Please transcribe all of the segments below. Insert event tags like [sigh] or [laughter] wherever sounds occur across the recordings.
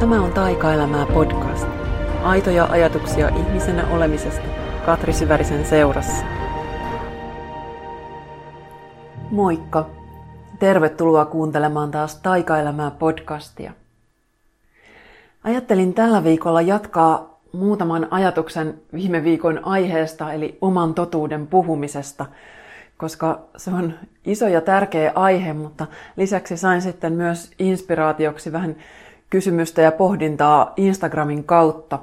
Tämä on Taikaelämää podcast. Aitoja ajatuksia ihmisenä olemisesta Katri Syvärisen seurassa. Moikka! Tervetuloa kuuntelemaan taas Taikaelämää podcastia. Ajattelin tällä viikolla jatkaa muutaman ajatuksen viime viikon aiheesta, eli oman totuuden puhumisesta, koska se on iso ja tärkeä aihe, mutta lisäksi sain sitten myös inspiraatioksi vähän kysymystä ja pohdintaa Instagramin kautta.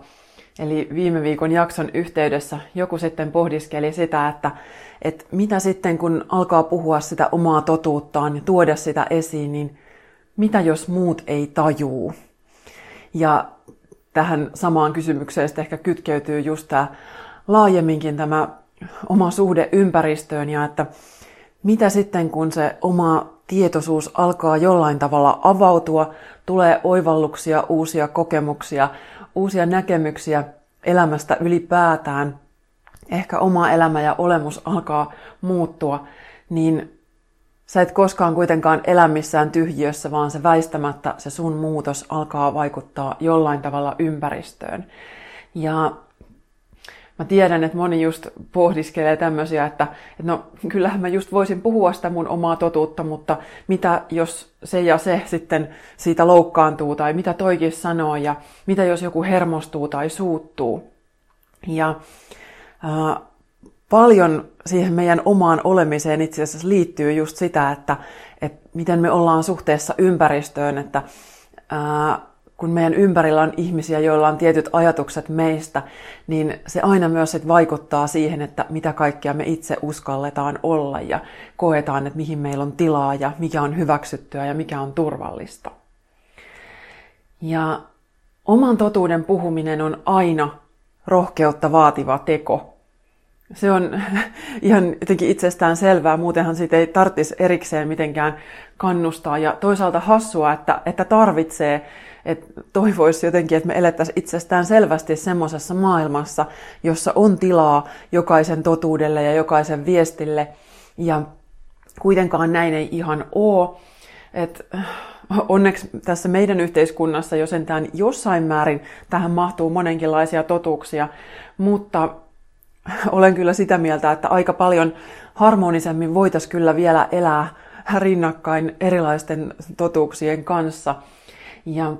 Eli viime viikon jakson yhteydessä joku sitten pohdiskeli sitä, että, että mitä sitten kun alkaa puhua sitä omaa totuuttaan ja tuoda sitä esiin, niin mitä jos muut ei tajuu? Ja tähän samaan kysymykseen sitten ehkä kytkeytyy just tämä laajemminkin tämä oma suhde ympäristöön ja että mitä sitten kun se oma tietoisuus alkaa jollain tavalla avautua, tulee oivalluksia, uusia kokemuksia, uusia näkemyksiä elämästä ylipäätään, ehkä oma elämä ja olemus alkaa muuttua, niin sä et koskaan kuitenkaan elä missään tyhjiössä, vaan se väistämättä se sun muutos alkaa vaikuttaa jollain tavalla ympäristöön. Ja mä tiedän, että moni just pohdiskelee tämmöisiä, että, että no kyllähän mä just voisin puhua sitä mun omaa totuutta, mutta mitä jos se ja se sitten siitä loukkaantuu tai mitä toikin sanoo ja mitä jos joku hermostuu tai suuttuu. Ja äh, paljon siihen meidän omaan olemiseen itse asiassa liittyy just sitä, että, että miten me ollaan suhteessa ympäristöön, että ää, kun meidän ympärillä on ihmisiä, joilla on tietyt ajatukset meistä, niin se aina myös sit vaikuttaa siihen, että mitä kaikkea me itse uskalletaan olla ja koetaan, että mihin meillä on tilaa ja mikä on hyväksyttyä ja mikä on turvallista. Ja oman totuuden puhuminen on aina rohkeutta vaativa teko. Se on [laughs] ihan jotenkin itsestään selvää, muutenhan siitä ei tarvitsisi erikseen mitenkään kannustaa. Ja toisaalta hassua, että, että tarvitsee, että toivoisi jotenkin, että me elettäisiin itsestään selvästi semmoisessa maailmassa, jossa on tilaa jokaisen totuudelle ja jokaisen viestille. Ja kuitenkaan näin ei ihan ole. Et onneksi tässä meidän yhteiskunnassa jo sentään jossain määrin tähän mahtuu monenkinlaisia totuuksia, mutta olen kyllä sitä mieltä, että aika paljon harmonisemmin voitaisiin kyllä vielä elää rinnakkain erilaisten totuuksien kanssa. Ja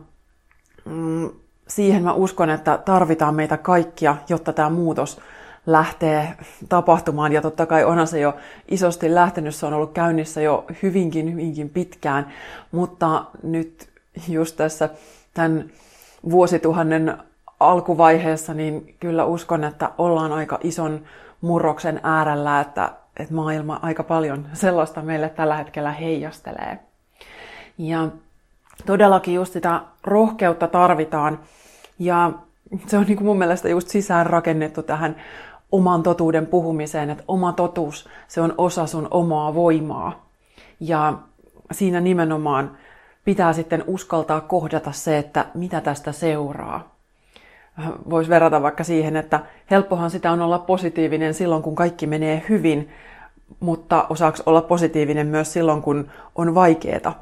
siihen mä uskon, että tarvitaan meitä kaikkia, jotta tämä muutos lähtee tapahtumaan. Ja totta kai onhan se jo isosti lähtenyt, se on ollut käynnissä jo hyvinkin, hyvinkin pitkään. Mutta nyt just tässä tämän vuosituhannen alkuvaiheessa, niin kyllä uskon, että ollaan aika ison murroksen äärellä, että, että maailma aika paljon sellaista meille tällä hetkellä heijastelee. Ja todellakin just sitä rohkeutta tarvitaan. Ja se on niin kuin mun mielestä just sisään rakennettu tähän oman totuuden puhumiseen, että oma totuus, se on osa sun omaa voimaa. Ja siinä nimenomaan pitää sitten uskaltaa kohdata se, että mitä tästä seuraa voisi verrata vaikka siihen, että helppohan sitä on olla positiivinen silloin, kun kaikki menee hyvin, mutta osaako olla positiivinen myös silloin, kun on vaikeeta.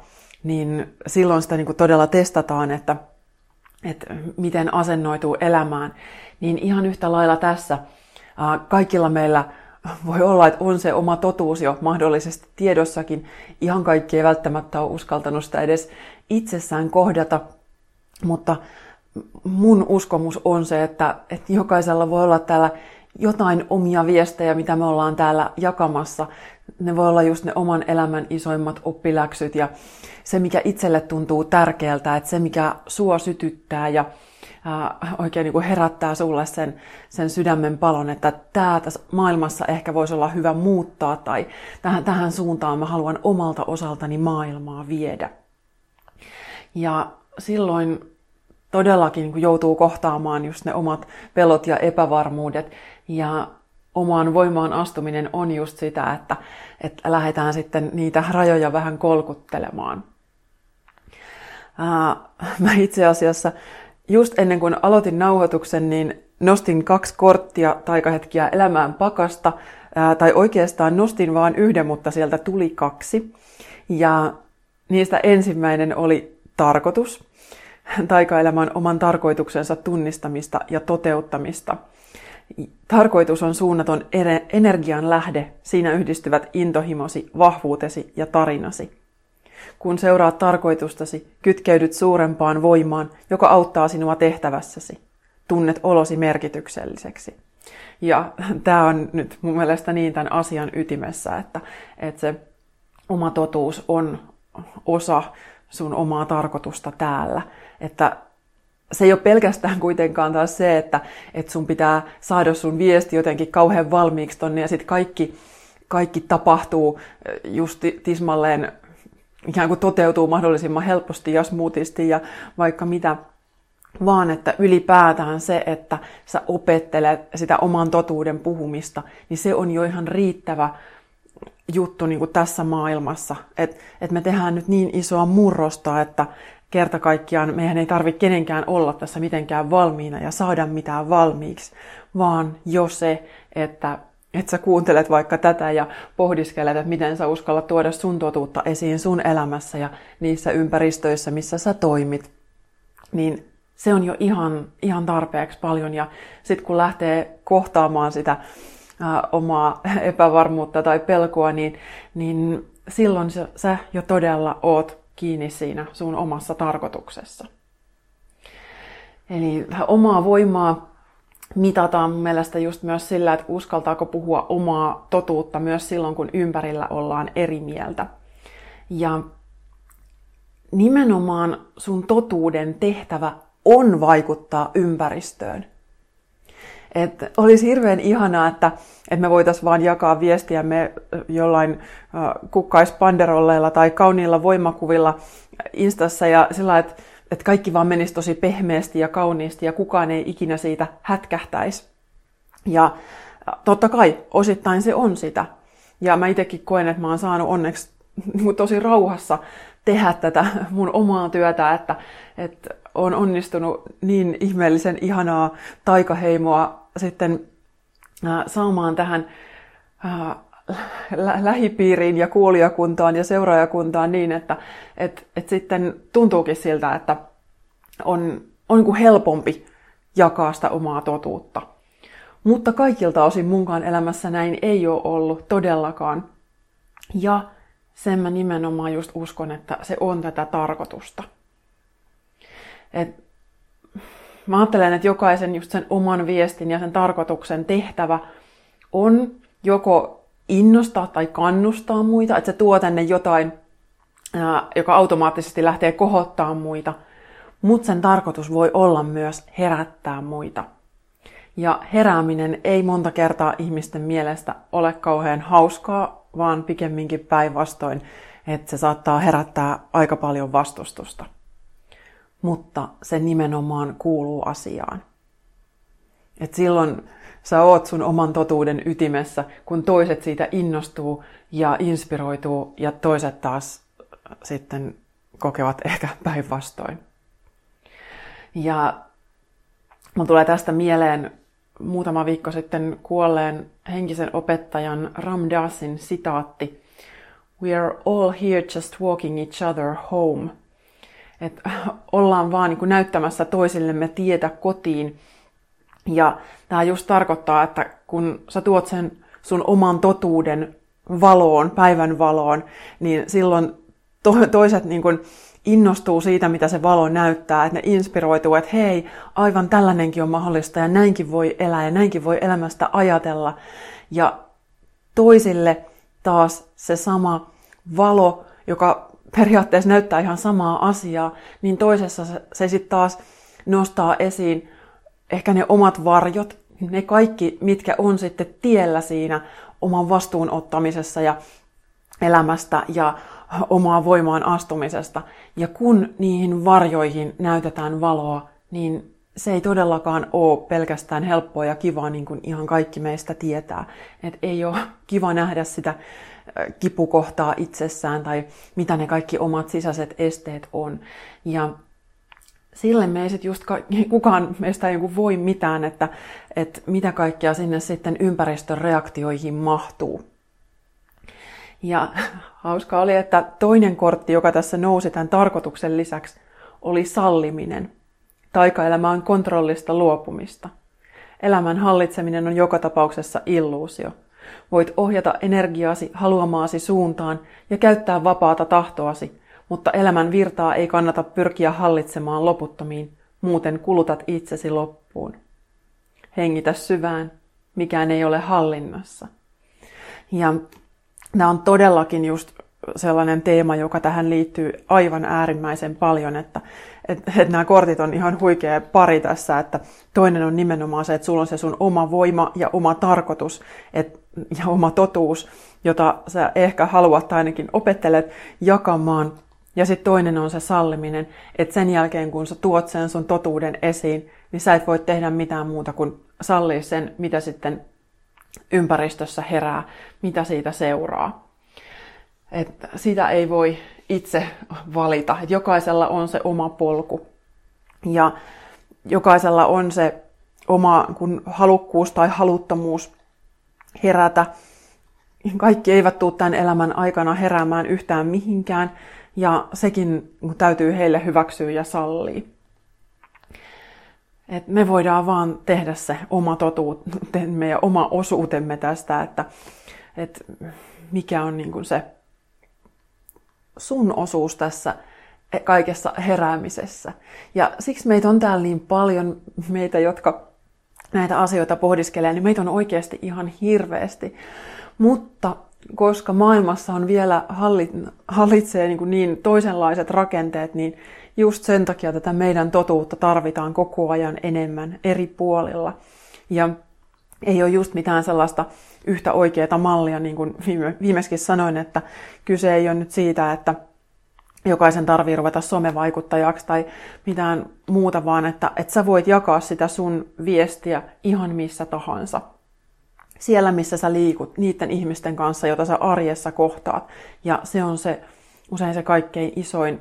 Niin silloin sitä niin kuin todella testataan, että, että miten asennoituu elämään. Niin ihan yhtä lailla tässä kaikilla meillä voi olla, että on se oma totuus jo mahdollisesti tiedossakin. Ihan kaikki ei välttämättä ole uskaltanut sitä edes itsessään kohdata, mutta mun uskomus on se, että, että jokaisella voi olla täällä jotain omia viestejä, mitä me ollaan täällä jakamassa. Ne voi olla just ne oman elämän isoimmat oppiläksyt ja se, mikä itselle tuntuu tärkeältä, että se, mikä sua sytyttää ja ää, oikein niin kuin herättää sulle sen, sen sydämen palon, että tämä tässä maailmassa ehkä voisi olla hyvä muuttaa tai tähän, tähän suuntaan mä haluan omalta osaltani maailmaa viedä. Ja silloin todellakin niin joutuu kohtaamaan just ne omat pelot ja epävarmuudet. Ja omaan voimaan astuminen on just sitä, että, että lähdetään sitten niitä rajoja vähän kolkuttelemaan. Ää, mä itse asiassa just ennen kuin aloitin nauhoituksen, niin nostin kaksi korttia taikahetkiä elämään pakasta, ää, tai oikeastaan nostin vain yhden, mutta sieltä tuli kaksi. Ja niistä ensimmäinen oli tarkoitus taikaelämän oman tarkoituksensa tunnistamista ja toteuttamista. Tarkoitus on suunnaton energian lähde, siinä yhdistyvät intohimosi, vahvuutesi ja tarinasi. Kun seuraat tarkoitustasi, kytkeydyt suurempaan voimaan, joka auttaa sinua tehtävässäsi. Tunnet olosi merkitykselliseksi. Ja [laughs] tämä on nyt mun mielestä niin tämän asian ytimessä, että, että se oma totuus on osa sun omaa tarkoitusta täällä. Että se ei ole pelkästään kuitenkaan taas se, että, että sun pitää saada sun viesti jotenkin kauhean valmiiksi tonne ja sitten kaikki, kaikki tapahtuu just tismalleen ikään kuin toteutuu mahdollisimman helposti ja smoothisti ja vaikka mitä, vaan että ylipäätään se, että sä opettelet sitä oman totuuden puhumista, niin se on jo ihan riittävä juttu niin kuin tässä maailmassa. Että et me tehdään nyt niin isoa murrosta, että kerta kaikkiaan meidän ei tarvitse kenenkään olla tässä mitenkään valmiina ja saada mitään valmiiksi, vaan jo se, että että sä kuuntelet vaikka tätä ja pohdiskelet, että miten sä uskallat tuoda sun totuutta esiin sun elämässä ja niissä ympäristöissä, missä sä toimit, niin se on jo ihan, ihan tarpeeksi paljon. Ja sitten kun lähtee kohtaamaan sitä ää, omaa epävarmuutta tai pelkoa, niin, niin silloin sä, sä jo todella oot kiinni siinä sun omassa tarkoituksessa. Eli omaa voimaa mitataan mun mielestä just myös sillä, että uskaltaako puhua omaa totuutta myös silloin, kun ympärillä ollaan eri mieltä. Ja nimenomaan sun totuuden tehtävä on vaikuttaa ympäristöön. Et olisi hirveän ihanaa, että, että me voitaisiin vaan jakaa viestiämme jollain kukkaispanderolleilla tai kauniilla voimakuvilla Instassa ja sillä että että kaikki vaan menisi tosi pehmeästi ja kauniisti ja kukaan ei ikinä siitä hätkähtäisi. Ja totta kai osittain se on sitä. Ja mä itsekin koen, että mä oon saanut onneksi [laughs] tosi rauhassa tehdä tätä mun omaa työtä, että, että on onnistunut niin ihmeellisen ihanaa taikaheimoa sitten saamaan tähän lähipiiriin ja kuulijakuntaan ja seuraajakuntaan niin, että et, et sitten tuntuukin siltä, että on, on niin helpompi jakaa sitä omaa totuutta. Mutta kaikilta osin munkaan elämässä näin ei ole ollut todellakaan. Ja sen mä nimenomaan just uskon, että se on tätä tarkoitusta. Et mä ajattelen, että jokaisen just sen oman viestin ja sen tarkoituksen tehtävä on joko innostaa tai kannustaa muita, että se tuo tänne jotain, joka automaattisesti lähtee kohottaa muita, mutta sen tarkoitus voi olla myös herättää muita. Ja herääminen ei monta kertaa ihmisten mielestä ole kauhean hauskaa, vaan pikemminkin päinvastoin, että se saattaa herättää aika paljon vastustusta. Mutta se nimenomaan kuuluu asiaan. Et silloin sä oot sun oman totuuden ytimessä, kun toiset siitä innostuu ja inspiroituu ja toiset taas sitten kokevat [laughs] ehkä päinvastoin. Ja mun tulee tästä mieleen muutama viikko sitten kuolleen henkisen opettajan Ram Dassin sitaatti We are all here just walking each other home. Että ollaan vaan niin kuin näyttämässä toisillemme tietä kotiin ja tämä just tarkoittaa, että kun sä tuot sen sun oman totuuden valoon, päivän valoon, niin silloin to- toiset niin kun innostuu siitä, mitä se valo näyttää, että ne inspiroituu, että hei, aivan tällainenkin on mahdollista ja näinkin voi elää ja näinkin voi elämästä ajatella. Ja toisille taas se sama valo, joka periaatteessa näyttää ihan samaa asiaa, niin toisessa se, se sitten taas nostaa esiin ehkä ne omat varjot, ne kaikki, mitkä on sitten tiellä siinä oman vastuun ottamisessa ja elämästä ja omaa voimaan astumisesta. Ja kun niihin varjoihin näytetään valoa, niin se ei todellakaan ole pelkästään helppoa ja kivaa, niin kuin ihan kaikki meistä tietää. Et ei ole kiva nähdä sitä kipukohtaa itsessään tai mitä ne kaikki omat sisäiset esteet on. Ja sille me ei sit just ka- [laughs] kukaan meistä ei voi mitään, että, että mitä kaikkea sinne sitten ympäristön reaktioihin mahtuu. Ja [laughs] hauska oli, että toinen kortti, joka tässä nousi tämän tarkoituksen lisäksi, oli salliminen. Taikaelämä on kontrollista luopumista. Elämän hallitseminen on joka tapauksessa illuusio. Voit ohjata energiaasi haluamaasi suuntaan ja käyttää vapaata tahtoasi, mutta elämän virtaa ei kannata pyrkiä hallitsemaan loputtomiin, muuten kulutat itsesi loppuun. Hengitä syvään, mikään ei ole hallinnassa. Ja tämä on todellakin just sellainen teema, joka tähän liittyy aivan äärimmäisen paljon, että, että, että nämä kortit on ihan huikea pari tässä, että toinen on nimenomaan se, että sulla on se sun oma voima ja oma tarkoitus et, ja oma totuus, jota sä ehkä haluat tai ainakin opettelet jakamaan. Ja sitten toinen on se salliminen, että sen jälkeen kun sä tuot sen sun totuuden esiin, niin sä et voi tehdä mitään muuta kuin sallia sen, mitä sitten ympäristössä herää, mitä siitä seuraa. Et sitä ei voi itse valita. Et jokaisella on se oma polku. Ja jokaisella on se oma kun halukkuus tai haluttomuus herätä. Kaikki eivät tule tämän elämän aikana heräämään yhtään mihinkään, ja sekin täytyy heille hyväksyä ja sallia. Et me voidaan vaan tehdä se oma totuutemme ja oma osuutemme tästä, että, että mikä on niin se sun osuus tässä kaikessa heräämisessä. Ja siksi meitä on täällä niin paljon, meitä, jotka näitä asioita pohdiskelee, niin meitä on oikeasti ihan hirveästi. Mutta koska maailmassa on vielä hallitsee niin, niin toisenlaiset rakenteet, niin just sen takia tätä meidän totuutta tarvitaan koko ajan enemmän eri puolilla. Ja ei ole just mitään sellaista yhtä oikeaa mallia, niin kuin viime, viimeiskin sanoin, että kyse ei ole nyt siitä, että jokaisen tarvii ruveta somevaikuttajaksi tai mitään muuta, vaan että, että sä voit jakaa sitä sun viestiä ihan missä tahansa. Siellä, missä sä liikut niiden ihmisten kanssa, joita sä arjessa kohtaat. Ja se on se usein se kaikkein isoin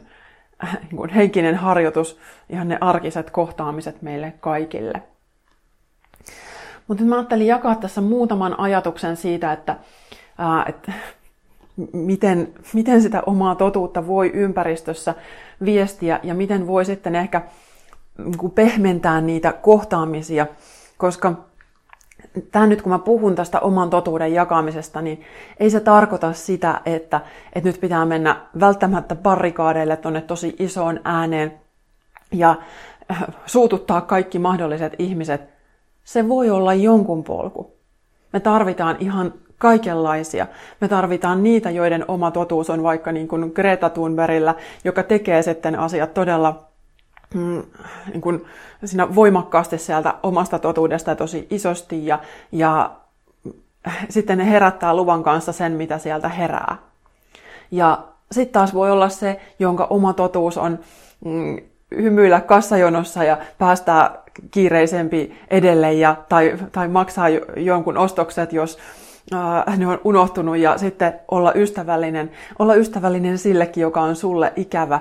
äh, niin henkinen harjoitus, ihan ne arkiset kohtaamiset meille kaikille. Mutta nyt mä ajattelin jakaa tässä muutaman ajatuksen siitä, että, ää, että miten, miten sitä omaa totuutta voi ympäristössä viestiä ja miten voi sitten ehkä niin pehmentää niitä kohtaamisia, koska tämä nyt kun mä puhun tästä oman totuuden jakamisesta, niin ei se tarkoita sitä, että, että nyt pitää mennä välttämättä barrikaadeille tuonne tosi isoon ääneen ja suututtaa kaikki mahdolliset ihmiset se voi olla jonkun polku. Me tarvitaan ihan kaikenlaisia. Me tarvitaan niitä, joiden oma totuus on vaikka niin kuin Greta Thunbergillä, joka tekee sitten asiat todella mm, niin kuin siinä voimakkaasti sieltä omasta totuudesta tosi isosti ja, ja sitten ne herättää luvan kanssa sen, mitä sieltä herää. Ja sitten taas voi olla se, jonka oma totuus on mm, hymyillä kassajonossa ja päästää kiireisempi edelle ja, tai, tai maksaa jonkun ostokset, jos äh, ne on unohtunut ja sitten olla ystävällinen, olla ystävällinen sillekin, joka on sulle ikävä.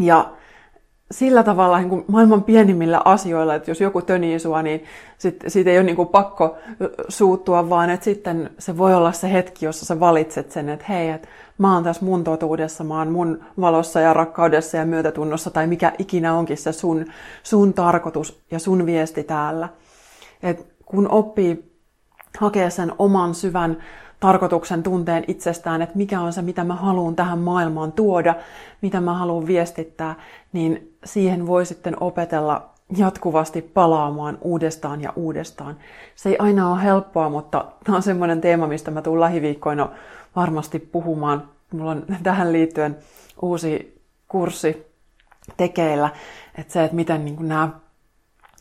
Ja sillä tavalla niin kuin maailman pienimmillä asioilla, että jos joku tönii sua, niin sit, siitä ei ole niin kuin pakko suuttua, vaan että sitten se voi olla se hetki, jossa sä valitset sen, että hei, että mä oon tässä mun totuudessa, mä oon mun valossa ja rakkaudessa ja myötätunnossa, tai mikä ikinä onkin se sun, sun tarkoitus ja sun viesti täällä. Et kun oppii hakea sen oman syvän tarkoituksen tunteen itsestään, että mikä on se, mitä mä haluan tähän maailmaan tuoda, mitä mä haluan viestittää, niin siihen voi sitten opetella jatkuvasti palaamaan uudestaan ja uudestaan. Se ei aina ole helppoa, mutta tämä on semmoinen teema, mistä mä tulen lähiviikkoina varmasti puhumaan. Mulla on tähän liittyen uusi kurssi tekeillä, että se, että miten niin nämä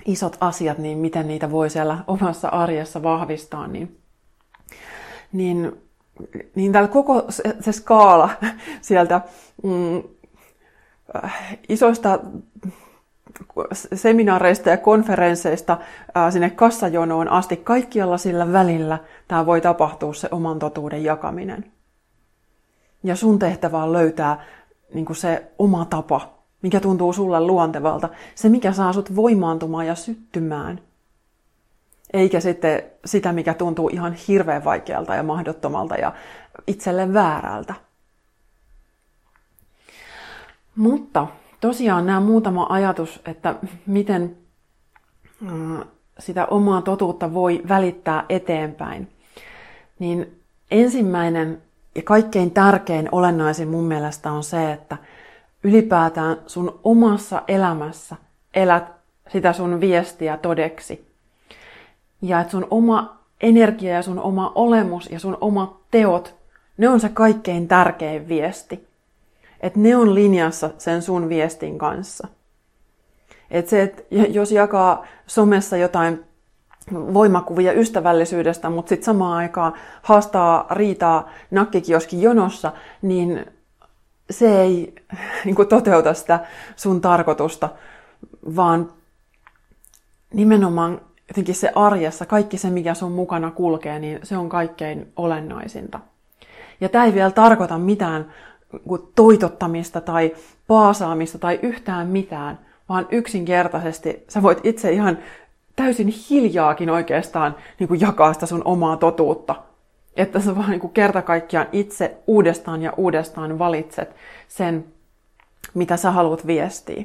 isot asiat, niin miten niitä voi siellä omassa arjessa vahvistaa, niin, niin, niin täällä koko se, se skaala [laughs] sieltä mm, isoista seminaareista ja konferensseista ää, sinne kassajonoon asti, kaikkialla sillä välillä tämä voi tapahtua se oman totuuden jakaminen. Ja sun tehtävä on löytää niin se oma tapa, mikä tuntuu sulle luontevalta, se mikä saa sut voimaantumaan ja syttymään. Eikä sitten sitä, mikä tuntuu ihan hirveän vaikealta ja mahdottomalta ja itselle väärältä. Mutta tosiaan nämä muutama ajatus, että miten sitä omaa totuutta voi välittää eteenpäin. Niin ensimmäinen ja kaikkein tärkein olennaisin mun mielestä on se, että ylipäätään sun omassa elämässä elät sitä sun viestiä todeksi. Ja että sun oma energia ja sun oma olemus ja sun omat teot, ne on se kaikkein tärkein viesti. Että ne on linjassa sen sun viestin kanssa. Että se, että jos jakaa somessa jotain voimakuvia ystävällisyydestä, mutta sitten samaan aikaan haastaa riitaa nakkikioskin jonossa, niin se ei niin kuin, toteuta sitä sun tarkoitusta, vaan nimenomaan jotenkin se arjessa, kaikki se, mikä sun mukana kulkee, niin se on kaikkein olennaisinta. Ja tämä ei vielä tarkoita mitään toitottamista tai paasaamista tai yhtään mitään, vaan yksinkertaisesti sä voit itse ihan täysin hiljaakin oikeastaan niin kuin jakaa sitä sun omaa totuutta. Että sä vaan niin kerta kaikkiaan itse uudestaan ja uudestaan valitset sen, mitä sä haluat viestiä.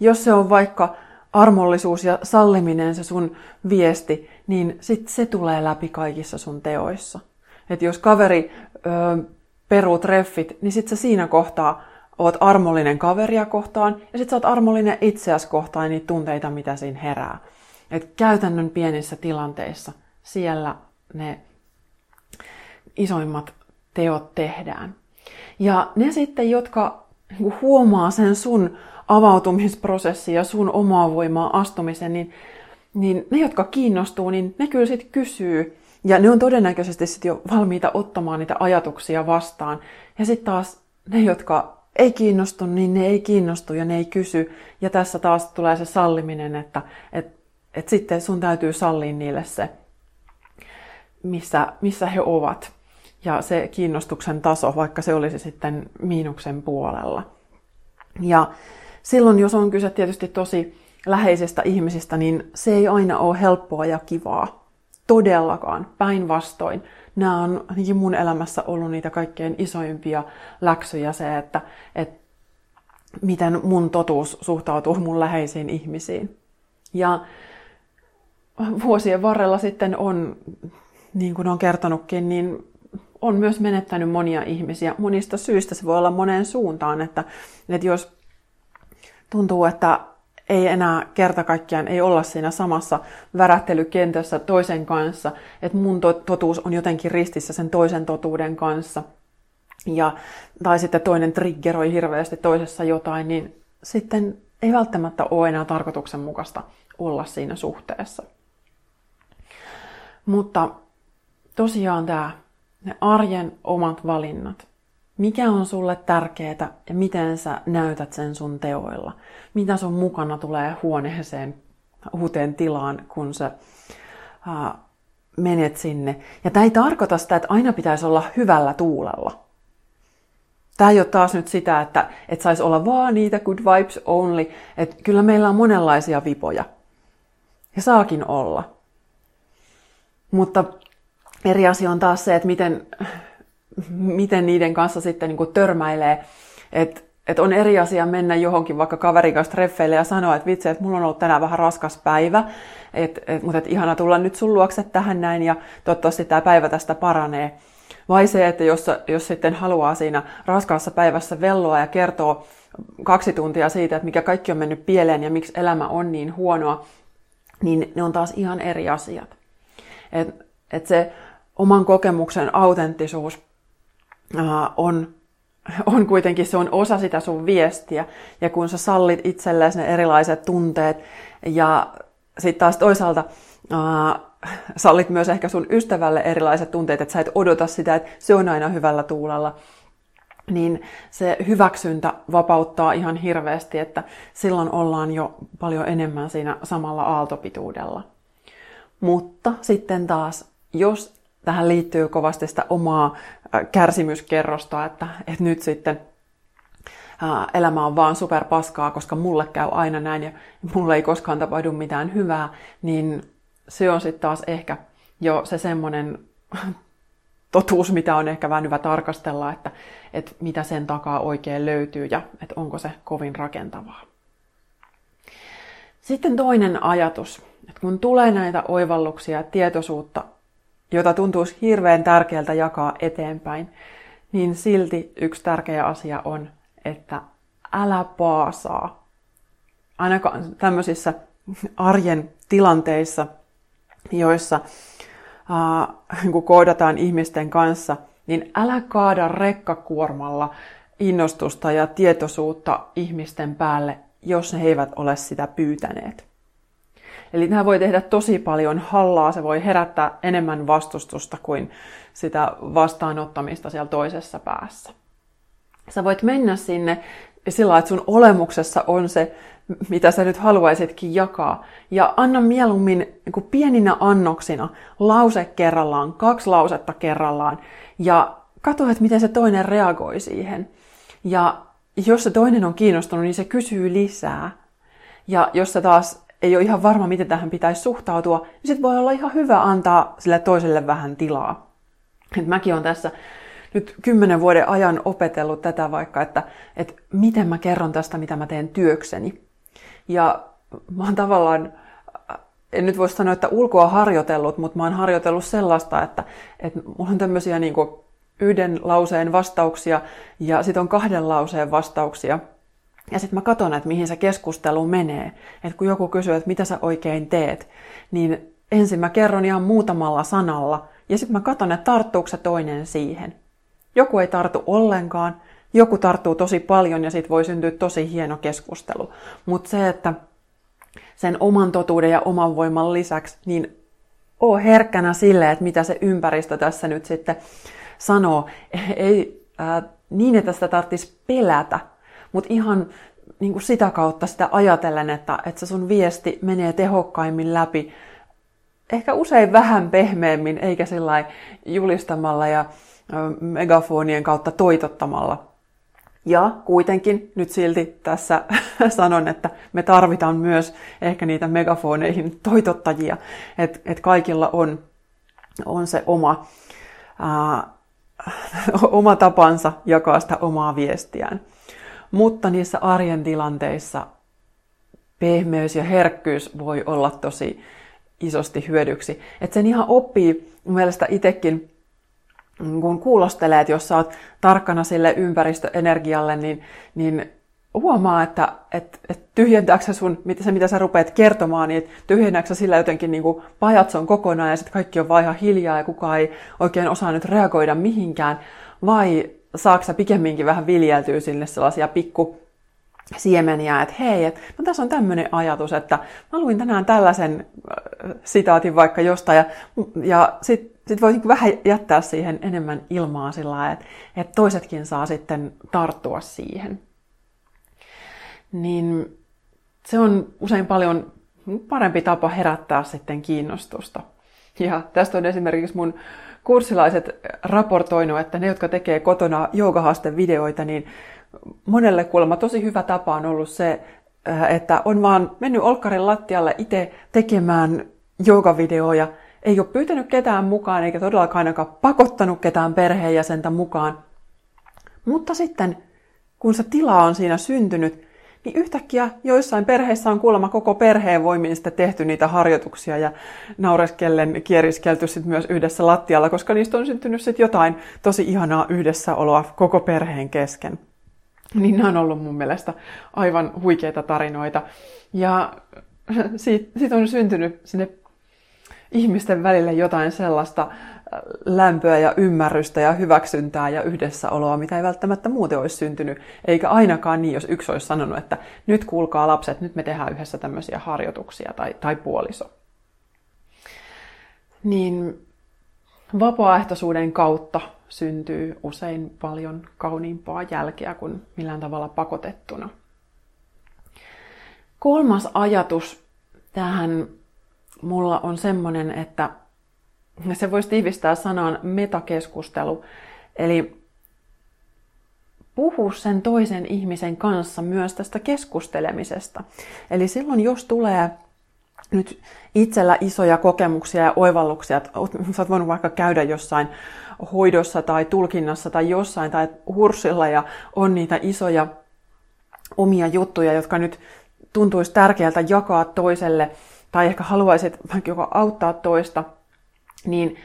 Jos se on vaikka armollisuus ja salliminen se sun viesti, niin sit se tulee läpi kaikissa sun teoissa. Että jos kaveri ö, peruu treffit, niin sit sä siinä kohtaa oot armollinen kaveria kohtaan ja sit sä oot armollinen itseäsi kohtaan niitä tunteita, mitä siinä herää. Et käytännön pienissä tilanteissa siellä ne isoimmat teot tehdään. Ja ne sitten, jotka niinku huomaa sen sun avautumisprosessi ja sun omaa voimaa astumisen, niin, niin ne, jotka kiinnostuu, niin ne kyllä sitten kysyy. Ja ne on todennäköisesti sitten jo valmiita ottamaan niitä ajatuksia vastaan. Ja sitten taas ne, jotka ei kiinnostu, niin ne ei kiinnostu ja ne ei kysy. Ja tässä taas tulee se salliminen, että, että, että sitten sun täytyy sallia niille se, missä, missä he ovat. Ja se kiinnostuksen taso, vaikka se olisi sitten miinuksen puolella. Ja silloin, jos on kyse tietysti tosi läheisistä ihmisistä, niin se ei aina ole helppoa ja kivaa. Todellakaan. Päinvastoin. Nämä on mun elämässä ollut niitä kaikkein isoimpia läksyjä se, että, että miten mun totuus suhtautuu mun läheisiin ihmisiin. Ja vuosien varrella sitten on, niin kuin on kertonutkin, niin on myös menettänyt monia ihmisiä. Monista syistä se voi olla moneen suuntaan, että, että jos tuntuu, että ei enää kerta kaikkiaan ei olla siinä samassa värähtelykentässä toisen kanssa, että mun totuus on jotenkin ristissä sen toisen totuuden kanssa. Ja, tai sitten toinen triggeroi hirveästi toisessa jotain, niin sitten ei välttämättä ole enää tarkoituksenmukaista olla siinä suhteessa. Mutta tosiaan tämä, ne arjen omat valinnat mikä on sulle tärkeää ja miten sä näytät sen sun teoilla. Mitä sun mukana tulee huoneeseen uuteen tilaan, kun sä ää, menet sinne. Ja tämä ei tarkoita sitä, että aina pitäisi olla hyvällä tuulella. Tämä ei ole taas nyt sitä, että, että saisi olla vaan niitä good vibes only. Että kyllä meillä on monenlaisia vipoja. Ja saakin olla. Mutta eri asia on taas se, että miten, miten niiden kanssa sitten niin kuin törmäilee. Että et on eri asia mennä johonkin vaikka kaverin kanssa treffeille ja sanoa, että vitsi, että mulla on ollut tänään vähän raskas päivä, et, et, mutta et ihana tulla nyt sun luokse tähän näin ja toivottavasti tämä päivä tästä paranee. Vai se, että jos, jos sitten haluaa siinä raskaassa päivässä velloa ja kertoo kaksi tuntia siitä, että mikä kaikki on mennyt pieleen ja miksi elämä on niin huonoa, niin ne on taas ihan eri asiat. Et, et se oman kokemuksen autenttisuus on, on kuitenkin se on osa sitä sun viestiä. Ja kun sä sallit itsellesi ne erilaiset tunteet ja sitten taas toisaalta äh, sallit myös ehkä sun ystävälle erilaiset tunteet, että sä et odota sitä, että se on aina hyvällä tuulella, niin se hyväksyntä vapauttaa ihan hirveästi, että silloin ollaan jo paljon enemmän siinä samalla aaltopituudella. Mutta sitten taas, jos tähän liittyy kovasti sitä omaa kärsimyskerrosta, että, että nyt sitten elämä on vaan superpaskaa, koska mulle käy aina näin ja mulle ei koskaan tapahdu mitään hyvää, niin se on sitten taas ehkä jo se semmoinen [laughs] totuus, mitä on ehkä vähän hyvä tarkastella, että, että mitä sen takaa oikein löytyy ja että onko se kovin rakentavaa. Sitten toinen ajatus, että kun tulee näitä oivalluksia ja tietoisuutta, jota tuntuisi hirveän tärkeältä jakaa eteenpäin, niin silti yksi tärkeä asia on, että älä paasaa. Ainakaan tämmöisissä arjen tilanteissa, joissa äh, kun koodataan ihmisten kanssa, niin älä kaada rekkakuormalla innostusta ja tietoisuutta ihmisten päälle, jos he eivät ole sitä pyytäneet. Eli tämä voi tehdä tosi paljon hallaa, se voi herättää enemmän vastustusta kuin sitä vastaanottamista siellä toisessa päässä. Sä voit mennä sinne sillä että sun olemuksessa on se, mitä sä nyt haluaisitkin jakaa. Ja anna mieluummin niin pieninä annoksina, lause kerrallaan, kaksi lausetta kerrallaan. Ja katso, että miten se toinen reagoi siihen. Ja jos se toinen on kiinnostunut, niin se kysyy lisää. Ja jos se taas ei ole ihan varma, miten tähän pitäisi suhtautua, niin sitten voi olla ihan hyvä antaa sille toiselle vähän tilaa. Et mäkin on tässä nyt kymmenen vuoden ajan opetellut tätä vaikka, että, että miten mä kerron tästä, mitä mä teen työkseni. Ja mä oon tavallaan, en nyt voi sanoa, että ulkoa harjoitellut, mutta mä oon harjoitellut sellaista, että, että mulla on tämmöisiä niin yhden lauseen vastauksia ja sitten on kahden lauseen vastauksia. Ja sitten mä katson, että mihin se keskustelu menee. Että kun joku kysyy, että mitä sä oikein teet, niin ensin mä kerron ihan muutamalla sanalla, ja sitten mä katson, että tarttuuko se toinen siihen. Joku ei tartu ollenkaan, joku tarttuu tosi paljon ja sitten voi syntyä tosi hieno keskustelu. Mutta se, että sen oman totuuden ja oman voiman lisäksi, niin oo herkkänä sille, että mitä se ympäristö tässä nyt sitten sanoo. Ei äh, niin, että sitä tarvitsisi pelätä, mutta ihan niin kuin sitä kautta sitä ajatellen, että, että se sun viesti menee tehokkaimmin läpi, ehkä usein vähän pehmeämmin, eikä sillä julistamalla ja megafonien kautta toitottamalla. Ja kuitenkin nyt silti tässä [laughs] sanon, että me tarvitaan myös ehkä niitä megafoneihin toitottajia, että et kaikilla on, on se oma, ää, [laughs] oma tapansa jakaa sitä omaa viestiään. Mutta niissä arjen tilanteissa pehmeys ja herkkyys voi olla tosi isosti hyödyksi. Että sen ihan oppii mielestä itsekin kun kuulostelee, että jos sä oot tarkkana sille ympäristöenergialle, niin, niin huomaa, että et, et tyhjentääkö sun, se mitä sä rupeat kertomaan, niin tyhjennääkö sillä jotenkin niin pajatson kokonaan ja sitten kaikki on vaan ihan hiljaa ja kukaan ei oikein osaa nyt reagoida mihinkään, vai saako sä pikemminkin vähän viljeltyä sinne sellaisia pikku siemeniä, että hei, että no tässä on tämmöinen ajatus, että mä luin tänään tällaisen äh, sitaatin vaikka jostain ja, ja sitten sitten voi niinku vähän jättää siihen enemmän ilmaa sillä että, että toisetkin saa sitten tarttua siihen. Niin se on usein paljon parempi tapa herättää sitten kiinnostusta. Ja tästä on esimerkiksi mun kurssilaiset raportoinut, että ne, jotka tekee kotona videoita, niin monelle kuulemma tosi hyvä tapa on ollut se, äh, että on vaan mennyt olkkarin lattialle itse tekemään joogavideoja ei ole pyytänyt ketään mukaan, eikä todellakaan ainakaan pakottanut ketään perheenjäsentä mukaan. Mutta sitten, kun se tila on siinä syntynyt, niin yhtäkkiä joissain perheissä on kuulemma koko perheen voimin sitten tehty niitä harjoituksia ja naureskellen kieriskelty sitten myös yhdessä lattialla, koska niistä on syntynyt sitten jotain tosi ihanaa yhdessäoloa koko perheen kesken. Niin nämä on ollut mun mielestä aivan huikeita tarinoita. Ja [laughs] siitä, siitä on syntynyt sinne ihmisten välille jotain sellaista lämpöä ja ymmärrystä ja hyväksyntää ja yhdessäoloa, mitä ei välttämättä muuten olisi syntynyt. Eikä ainakaan niin, jos yksi olisi sanonut, että nyt kuulkaa lapset, nyt me tehdään yhdessä tämmöisiä harjoituksia tai, tai puoliso. Niin vapaaehtoisuuden kautta syntyy usein paljon kauniimpaa jälkeä kuin millään tavalla pakotettuna. Kolmas ajatus tähän mulla on semmoinen, että se voisi tiivistää sanan metakeskustelu. Eli puhu sen toisen ihmisen kanssa myös tästä keskustelemisesta. Eli silloin, jos tulee nyt itsellä isoja kokemuksia ja oivalluksia, että sä oot voinut vaikka käydä jossain hoidossa tai tulkinnassa tai jossain tai hurssilla ja on niitä isoja omia juttuja, jotka nyt tuntuisi tärkeältä jakaa toiselle tai ehkä haluaisit vaikka auttaa toista, niin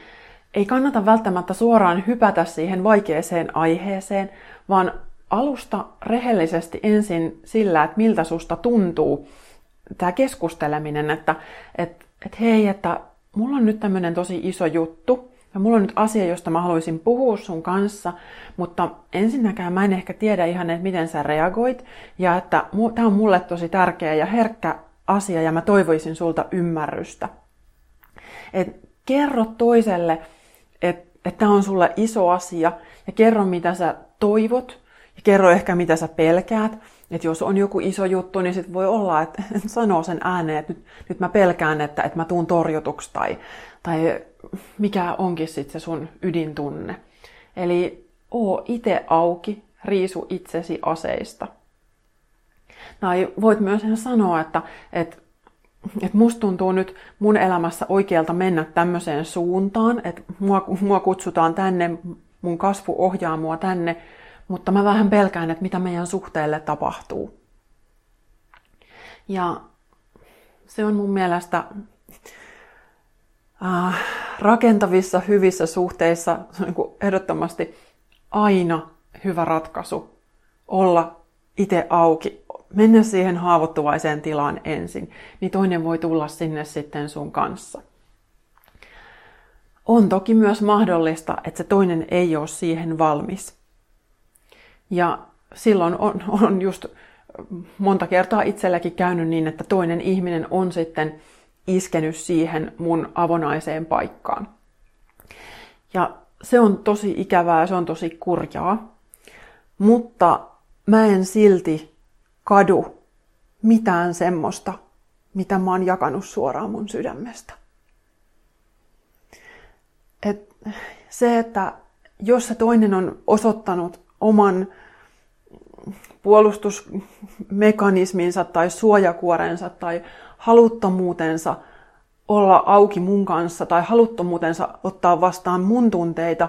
ei kannata välttämättä suoraan hypätä siihen vaikeeseen aiheeseen, vaan alusta rehellisesti ensin sillä, että miltä susta tuntuu tämä keskusteleminen, että et, et hei, että mulla on nyt tämmöinen tosi iso juttu, ja mulla on nyt asia, josta mä haluaisin puhua sun kanssa, mutta ensinnäkään mä en ehkä tiedä ihan, että miten sä reagoit, ja että tämä on mulle tosi tärkeä ja herkkä asia, ja mä toivoisin sulta ymmärrystä. Et kerro toiselle, että et tämä on sulle iso asia, ja kerro mitä sä toivot, ja kerro ehkä mitä sä pelkäät, että jos on joku iso juttu, niin sit voi olla, että [laughs] sanoo sen ääneen, että nyt, nyt mä pelkään, että, että mä tuun torjutuksi tai, tai mikä onkin sitten se sun ydintunne. Eli oo itse auki, riisu itsesi aseista. Tai voit myös sanoa, että, että, että musta tuntuu nyt mun elämässä oikealta mennä tämmöiseen suuntaan, että mua, mua kutsutaan tänne, mun kasvu ohjaa mua tänne, mutta mä vähän pelkään, että mitä meidän suhteelle tapahtuu. Ja se on mun mielestä äh, rakentavissa, hyvissä suhteissa niin ehdottomasti aina hyvä ratkaisu olla itse auki, mennä siihen haavoittuvaiseen tilaan ensin, niin toinen voi tulla sinne sitten sun kanssa. On toki myös mahdollista, että se toinen ei ole siihen valmis. Ja silloin on, on just monta kertaa itselläkin käynyt niin, että toinen ihminen on sitten iskenyt siihen mun avonaiseen paikkaan. Ja se on tosi ikävää ja se on tosi kurjaa. Mutta mä en silti kadu mitään semmoista, mitä mä oon jakanut suoraan mun sydämestä. Et se, että jos se toinen on osoittanut oman puolustusmekanisminsa tai suojakuorensa tai haluttomuutensa olla auki mun kanssa tai haluttomuutensa ottaa vastaan mun tunteita,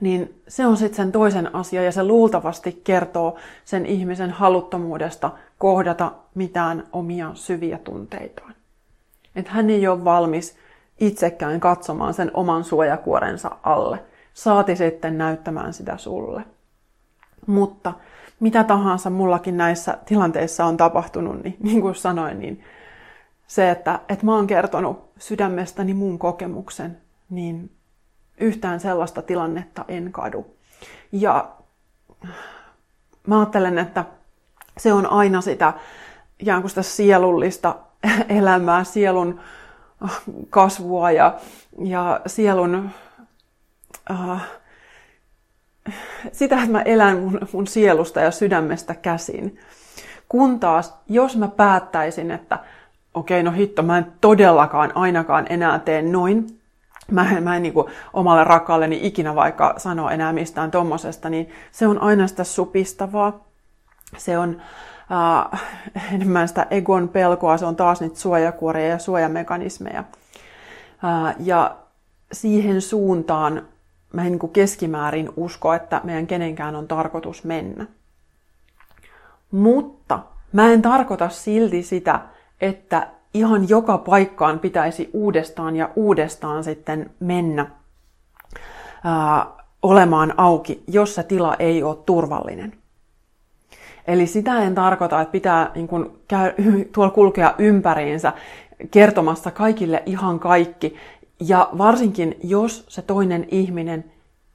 niin se on sitten sen toisen asia ja se luultavasti kertoo sen ihmisen haluttomuudesta kohdata mitään omia syviä tunteitaan. Että hän ei ole valmis itsekään katsomaan sen oman suojakuorensa alle, saati sitten näyttämään sitä sulle. Mutta mitä tahansa mullakin näissä tilanteissa on tapahtunut, niin [laughs] niin kuin sanoin, niin se, että, että mä oon kertonut sydämestäni mun kokemuksen, niin yhtään sellaista tilannetta en kadu. Ja mä ajattelen, että se on aina sitä ikään kuin sitä sielullista [laughs] elämää, sielun kasvua ja, ja sielun äh, sitä, että mä elän mun, mun sielusta ja sydämestä käsin. Kun taas, jos mä päättäisin, että okei, okay, no hitto, mä en todellakaan ainakaan enää tee noin, mä en, mä en niin kuin omalle rakkaalleni ikinä vaikka sano enää mistään tommosesta, niin se on aina sitä supistavaa. Se on äh, [laughs] enemmän sitä egon pelkoa, se on taas niitä suojakuoria ja suojamekanismeja. Äh, ja siihen suuntaan mä en niin keskimäärin usko, että meidän kenenkään on tarkoitus mennä. Mutta mä en tarkoita silti sitä, että ihan joka paikkaan pitäisi uudestaan ja uudestaan sitten mennä ää, olemaan auki, jos se tila ei ole turvallinen. Eli sitä en tarkoita, että pitää niin kun, käy, [laughs] tuolla kulkea ympäriinsä kertomassa kaikille ihan kaikki ja varsinkin, jos se toinen ihminen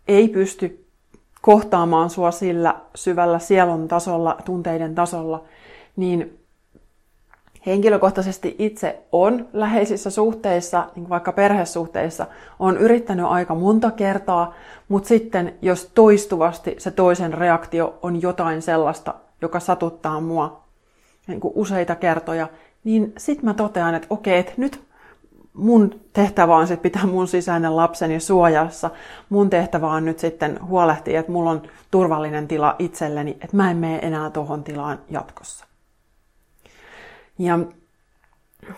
ei pysty kohtaamaan sua sillä syvällä sielun tasolla, tunteiden tasolla, niin henkilökohtaisesti itse on läheisissä suhteissa, niin vaikka perhesuhteissa, on yrittänyt aika monta kertaa, mutta sitten jos toistuvasti se toisen reaktio on jotain sellaista, joka satuttaa mua niin kuin useita kertoja, niin sitten mä totean, että okei, että nyt mun tehtävä on sitten pitää mun sisäinen lapseni suojassa. Mun tehtävä on nyt sitten huolehtia, että mulla on turvallinen tila itselleni, että mä en mene enää tuohon tilaan jatkossa. Ja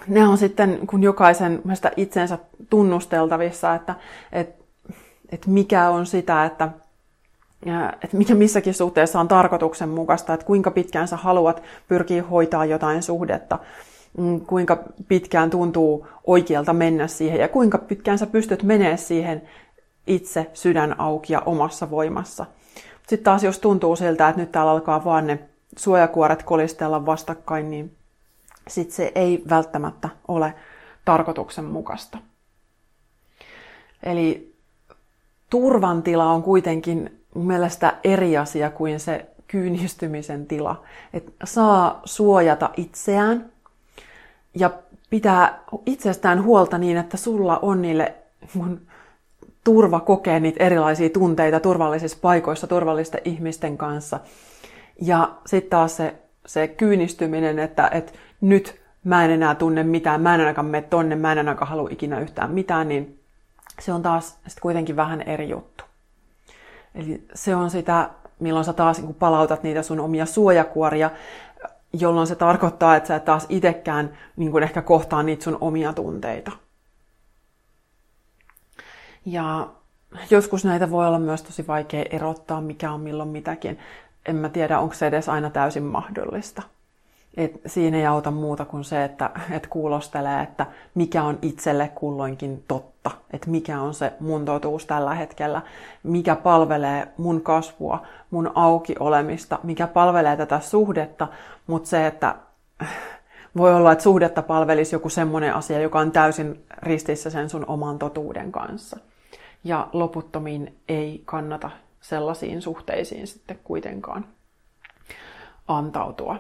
ne on sitten kun jokaisen itsensä tunnusteltavissa, että, että, että mikä on sitä, että, että mikä missäkin suhteessa on tarkoituksenmukaista, että kuinka pitkään sä haluat pyrkiä hoitaa jotain suhdetta, mm, kuinka pitkään tuntuu oikealta mennä siihen ja kuinka pitkään sä pystyt menemään siihen itse sydän auki ja omassa voimassa. Sitten taas jos tuntuu siltä, että nyt täällä alkaa vaan ne suojakuoret kolistella vastakkain, niin sitten se ei välttämättä ole tarkoituksenmukaista. Eli turvan tila on kuitenkin mun mielestä eri asia kuin se kyynistymisen tila. Et saa suojata itseään ja pitää itsestään huolta niin, että sulla on niille mun turva kokea niitä erilaisia tunteita turvallisissa paikoissa, turvallisten ihmisten kanssa. Ja sitten taas se, se kyynistyminen, että, että nyt mä en enää tunne mitään, mä en ainakaan mene tonne, mä en ainakaan halua ikinä yhtään mitään, niin se on taas sitten kuitenkin vähän eri juttu. Eli se on sitä, milloin sä taas niin palautat niitä sun omia suojakuoria, jolloin se tarkoittaa, että sä et taas itsekään niin ehkä kohtaa niitä sun omia tunteita. Ja joskus näitä voi olla myös tosi vaikea erottaa, mikä on milloin mitäkin. En mä tiedä, onko se edes aina täysin mahdollista. Et siinä ei auta muuta kuin se, että et kuulostelee, että mikä on itselle kulloinkin totta. Että mikä on se mun totuus tällä hetkellä. Mikä palvelee mun kasvua, mun auki olemista, mikä palvelee tätä suhdetta. Mutta se, että voi olla, että suhdetta palvelisi joku semmoinen asia, joka on täysin ristissä sen sun oman totuuden kanssa. Ja loputtomiin ei kannata sellaisiin suhteisiin sitten kuitenkaan antautua.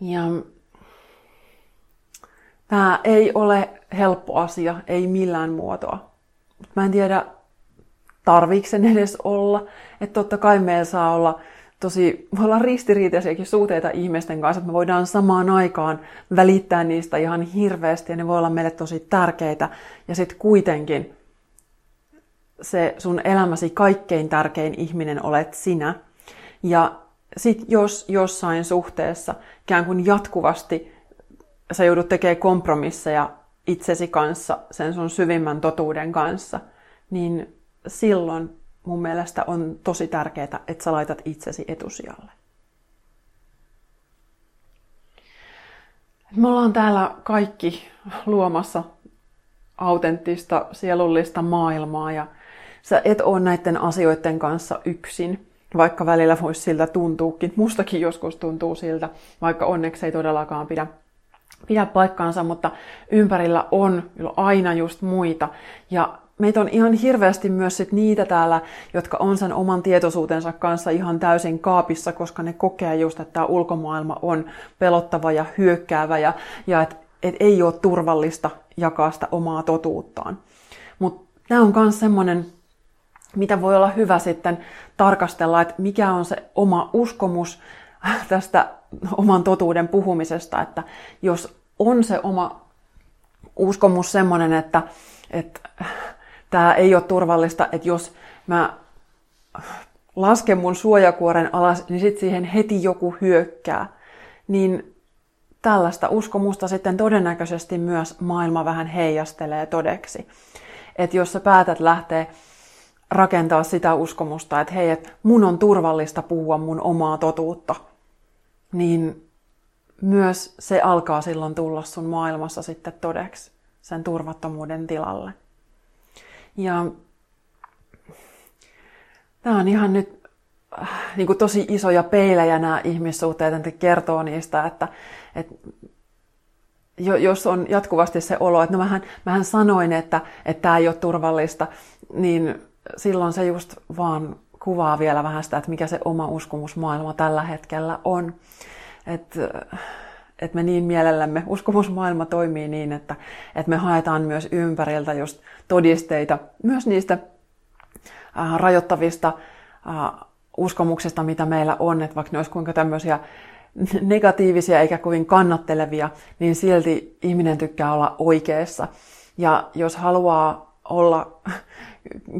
Ja tämä ei ole helppo asia, ei millään muotoa. Mä en tiedä, tarviiko sen edes olla. Että totta kai meillä saa olla tosi, voi olla ristiriitaisiakin suhteita ihmisten kanssa, että me voidaan samaan aikaan välittää niistä ihan hirveästi ja ne voi olla meille tosi tärkeitä. Ja sitten kuitenkin se sun elämäsi kaikkein tärkein ihminen olet sinä. Ja sit jos jossain suhteessa ikään kuin jatkuvasti sä joudut tekemään kompromisseja itsesi kanssa, sen sun syvimmän totuuden kanssa, niin silloin mun mielestä on tosi tärkeää, että sä laitat itsesi etusijalle. Me ollaan täällä kaikki luomassa autenttista, sielullista maailmaa ja sä et ole näiden asioiden kanssa yksin vaikka välillä voisi siltä tuntuukin. Mustakin joskus tuntuu siltä, vaikka onneksi ei todellakaan pidä, pidä paikkaansa, mutta ympärillä on aina just muita. Ja meitä on ihan hirveästi myös sit niitä täällä, jotka on sen oman tietoisuutensa kanssa ihan täysin kaapissa, koska ne kokee just, että tämä ulkomaailma on pelottava ja hyökkäävä ja, ja että et ei ole turvallista jakaa sitä omaa totuuttaan. Mutta tämä on myös semmoinen mitä voi olla hyvä sitten tarkastella, että mikä on se oma uskomus tästä oman totuuden puhumisesta, että jos on se oma uskomus semmoinen, että, että tämä ei ole turvallista, että jos mä lasken mun suojakuoren alas, niin sitten siihen heti joku hyökkää, niin tällaista uskomusta sitten todennäköisesti myös maailma vähän heijastelee todeksi. Että jos sä päätät lähteä rakentaa sitä uskomusta, että hei, että mun on turvallista puhua mun omaa totuutta, niin myös se alkaa silloin tulla sun maailmassa sitten todeksi sen turvattomuuden tilalle. Ja tämä on ihan nyt äh, niin kuin tosi isoja peilejä nämä ihmissuhteet, että kertoo niistä, että, että jos on jatkuvasti se olo, että no mähän, mähän sanoin, että, että tämä ei ole turvallista, niin silloin se just vaan kuvaa vielä vähän sitä, että mikä se oma uskomusmaailma tällä hetkellä on. Että et me niin mielellämme, uskomusmaailma toimii niin, että, että me haetaan myös ympäriltä just todisteita myös niistä äh, rajoittavista äh, uskomuksista, mitä meillä on, että vaikka ne olisi kuinka tämmöisiä negatiivisia eikä kovin kannattelevia, niin silti ihminen tykkää olla oikeassa. Ja jos haluaa olla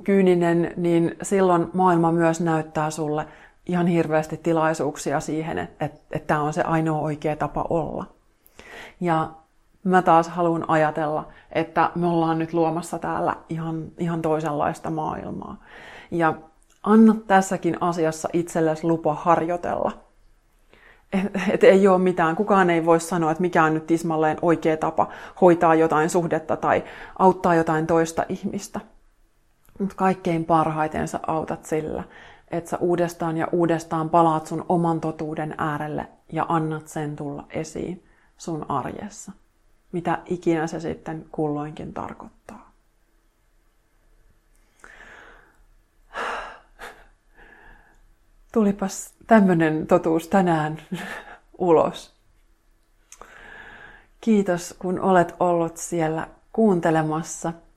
kyyninen, niin silloin maailma myös näyttää sulle ihan hirveästi tilaisuuksia siihen, että, että, että tämä on se ainoa oikea tapa olla. Ja mä taas haluan ajatella, että me ollaan nyt luomassa täällä ihan, ihan toisenlaista maailmaa. Ja anna tässäkin asiassa itsellesi lupa harjoitella. Et, et ei ole mitään, kukaan ei voi sanoa, että mikä on nyt tismalleen oikea tapa hoitaa jotain suhdetta tai auttaa jotain toista ihmistä. Mutta kaikkein parhaiten sä autat sillä, että sä uudestaan ja uudestaan palaat sun oman totuuden äärelle ja annat sen tulla esiin sun arjessa. Mitä ikinä se sitten kulloinkin tarkoittaa. Tulipas tämmönen totuus tänään ulos. Kiitos, kun olet ollut siellä kuuntelemassa –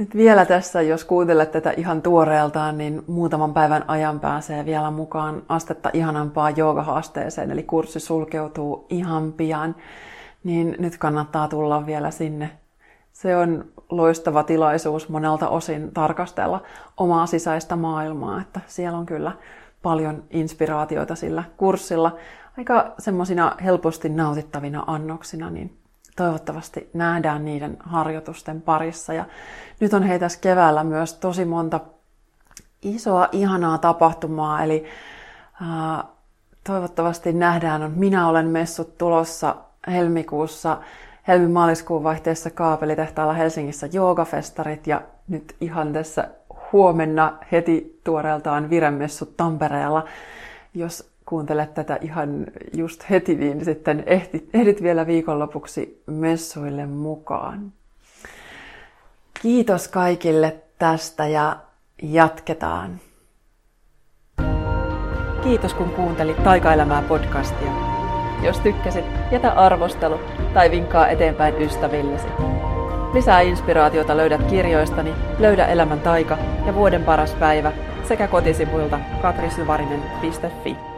nyt vielä tässä, jos kuuntelet tätä ihan tuoreeltaan, niin muutaman päivän ajan pääsee vielä mukaan astetta ihanampaa joogahaasteeseen, eli kurssi sulkeutuu ihan pian, niin nyt kannattaa tulla vielä sinne. Se on loistava tilaisuus monelta osin tarkastella omaa sisäistä maailmaa, että siellä on kyllä paljon inspiraatioita sillä kurssilla. Aika semmoisina helposti nautittavina annoksina, niin toivottavasti nähdään niiden harjoitusten parissa. Ja nyt on hei tässä keväällä myös tosi monta isoa, ihanaa tapahtumaa, eli ää, toivottavasti nähdään, on Minä olen messut tulossa helmikuussa helmi-maaliskuun vaihteessa kaapelitehtaalla Helsingissä joogafestarit ja nyt ihan tässä huomenna heti tuoreeltaan viremessut Tampereella. Jos kuuntelet tätä ihan just heti, niin sitten ehdit, ehdit vielä viikonlopuksi messuille mukaan. Kiitos kaikille tästä ja jatketaan. Kiitos kun kuuntelit Taikaelämää podcastia. Jos tykkäsit, jätä arvostelu tai vinkkaa eteenpäin ystävillesi. Lisää inspiraatiota löydät kirjoistani Löydä elämän taika ja Vuoden paras päivä sekä kotisivuilta katrisyvarinen.fi.